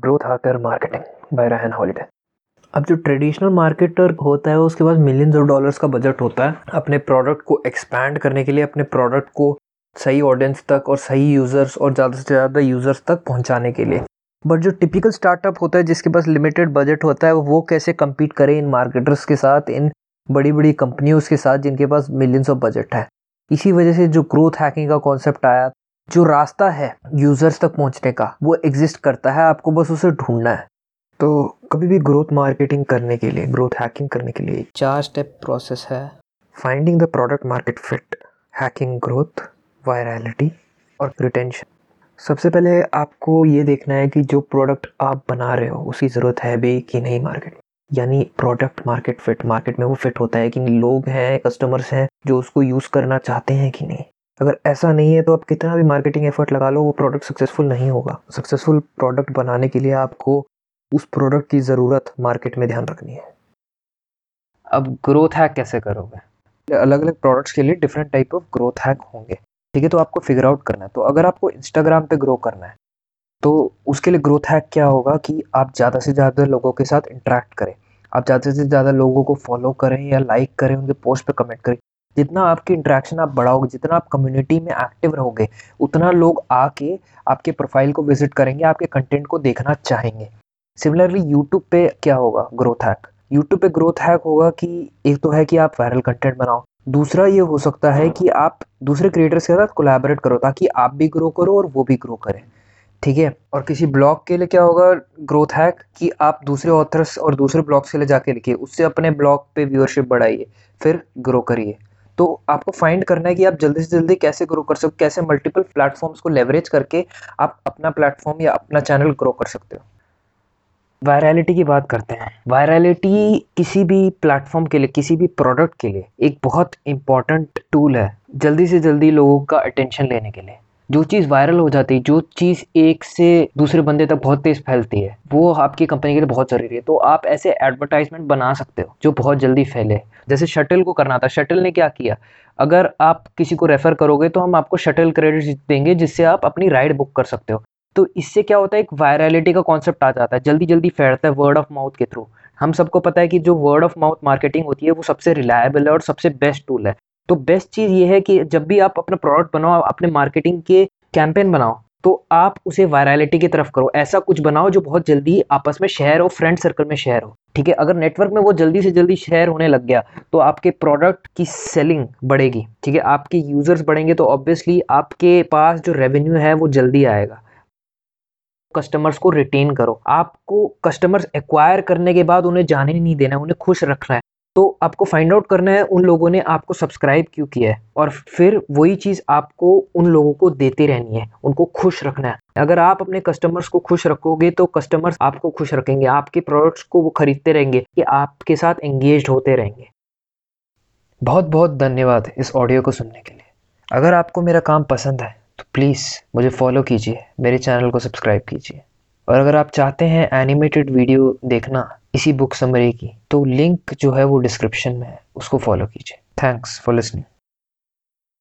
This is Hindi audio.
Growth hacker marketing by Ryan Holiday अब जो ट्रेडिशनल मार्केटर होता है, उसके पास मिलियंस ऑफ़ डॉलर्स का बजट होता है, अपने प्रोडक्ट को एक्सपैंड करने के लिए, अपने प्रोडक्ट को सही ऑडियंस तक और सही यूज़र्स और ज़्यादा से ज़्यादा यूज़र्स तक पहुँचाने के लिए। बट जो टिपिकल स्टार्टअप होता है, जिसके पास लिमिटेड बजट होता है, वो कैसे कम्पीट करे इन मार्केटर्स के साथ, इन बड़ी बड़ी कंपनियों के साथ, जिनके पास मिलियंस ऑफ़ बजट है? इसी वजह से जो ग्रोथ हैकिंग का कॉन्सेप्ट आया जो रास्ता है यूज़र्स तक पहुँचने का, वो एग्जिस्ट करता है, आपको बस उसे ढूंढना है। तो कभी भी ग्रोथ मार्केटिंग करने के लिए ग्रोथ हैकिंग करने के लिए चार स्टेप प्रोसेस है। Finding the product market fit hacking growth virality और रिटेंशन सबसे पहले आपको ये देखना है कि जो प्रोडक्ट आप बना रहे हो, उसकी ज़रूरत है भी कि नहीं मार्केट यानी प्रोडक्ट मार्केट फिट मार्केट में वो फिट होता है कि लोग हैं कस्टमर्स हैं, जो उसको यूज़ करना चाहते हैं कि नहीं। अगर ऐसा नहीं है तो आप कितना भी मार्केटिंग एफर्ट लगा लो, वो प्रोडक्ट सक्सेसफुल नहीं होगा। सक्सेसफुल प्रोडक्ट बनाने के लिए आपको उस प्रोडक्ट की ज़रूरत मार्केट में ध्यान रखनी है। अब ग्रोथ हैक कैसे करोगे? अलग अलग प्रोडक्ट्स के लिए different type of growth hack होंगे। ठीक है तो आपको फिगर आउट करना है। तो अगर आपको इंस्टाग्राम पे ग्रो करना है तो उसके लिए ग्रोथ हैक क्या होगा कि आप ज़्यादा से ज़्यादा लोगों के साथ इंटरेक्ट करें। आप ज़्यादा से ज़्यादा लोगों को फॉलो करें या लाइक करें, उनके पोस्ट पर कमेंट करें। जितना आपकी इंट्रैक्शन आप बढ़ाओगे, जितना आप कम्युनिटी में एक्टिव रहोगे, उतना लोग आके आपके प्रोफ़ाइल को विज़िट करेंगे, आपके कंटेंट को देखना चाहेंगे। सिमिलरली यूट्यूब पे क्या होगा? ग्रोथ हैक यूट्यूब पे ग्रोथ हैक होगा कि एक तो है कि आप वायरल कंटेंट बनाओ। दूसरा ये हो सकता है कि आप दूसरे क्रिएटर्स के साथ कोलैबोरेट करो ताकि आप भी ग्रो करो और वो भी ग्रो करें। ठीक है? और किसी ब्लॉग के लिए क्या होगा? ग्रोथ हैक कि आप दूसरे ऑथर्स और दूसरे ब्लॉग्स के लिए जाके लिखिए। उससे अपने ब्लॉग पे व्यूअरशिप बढ़ाइए, फिर ग्रो करिए। तो आपको फाइंड करना है कि आप जल्दी से जल्दी कैसे ग्रो कर सकते हो कैसे मल्टीपल प्लेटफॉर्म्स को लेवरेज करके आप अपना प्लेटफॉर्म या अपना चैनल ग्रो कर सकते हो। वायरलिटी की बात करते हैं। वायरलिटी किसी भी प्लेटफॉर्म के लिए, किसी भी प्रोडक्ट के लिए एक बहुत इंपॉर्टेंट टूल है जल्दी से जल्दी लोगों का अटेंशन लेने के लिए। जो चीज़ वायरल हो जाती है, जो चीज़ एक से दूसरे बंदे तक बहुत तेज़ फैलती है, वो आपकी कंपनी के लिए बहुत ज़रूरी है। तो आप ऐसे एडवर्टाइजमेंट बना सकते हो, जो बहुत जल्दी फैले। जैसे शटल को करना था शटल ने क्या किया? अगर आप किसी को रेफ़र करोगे तो हम आपको शटल क्रेडिट देंगे, जिससे आप अपनी राइड बुक कर सकते हो। तो इससे क्या होता है, एक वायरलिटी का कॉन्सेप्ट आ जाता है। जल्दी जल्दी फैलता है वर्ड ऑफ़ माउथ के थ्रू हम सबको पता है कि जो वर्ड ऑफ़ माउथ मार्केटिंग होती है, वो सबसे रिलायबल है और सबसे बेस्ट टूल है। तो बेस्ट चीज़ ये है कि जब भी आप अपना प्रोडक्ट बनाओ अपने मार्केटिंग के कैंपेन बनाओ तो आप उसे वायरलिटी की तरफ़ करो। ऐसा कुछ बनाओ जो बहुत जल्दी आपस में शेयर हो फ्रेंड सर्कल में शेयर हो। ठीक है? अगर नेटवर्क में वो जल्दी से जल्दी शेयर होने लग गया तो आपके प्रोडक्ट की सेलिंग बढ़ेगी। ठीक है? आपके यूज़र्स बढ़ेंगे तो ऑब्वियसली आपके पास जो रेवेन्यू है वो जल्दी आएगा। कस्टमर्स को रिटेन करो। आपको कस्टमर्स एक्वायर करने के बाद उन्हें जाने नहीं देना, उन्हें खुश रखना है। तो आपको फाइंड आउट करना है, उन लोगों ने आपको सब्सक्राइब क्यों किया है? और फिर वही चीज़ आपको उन लोगों को देते रहनी है, उनको खुश रखना है। अगर आप अपने कस्टमर्स को खुश रखोगे तो कस्टमर्स आपको खुश रखेंगे, आपके प्रोडक्ट्स को वो खरीदते रहेंगे कि आपके साथ एंगेज होते रहेंगे। बहुत बहुत धन्यवाद इस ऑडियो को सुनने के लिए। अगर आपको मेरा काम पसंद है तो प्लीज़ मुझे फॉलो कीजिए, मेरे चैनल को सब्सक्राइब कीजिए। और अगर आप चाहते हैं एनिमेटेड वीडियो देखना इसी बुक समरी की। तो लिंक जो है वो डिस्क्रिप्शन में है, उसको फॉलो कीजिए। Thanks for listening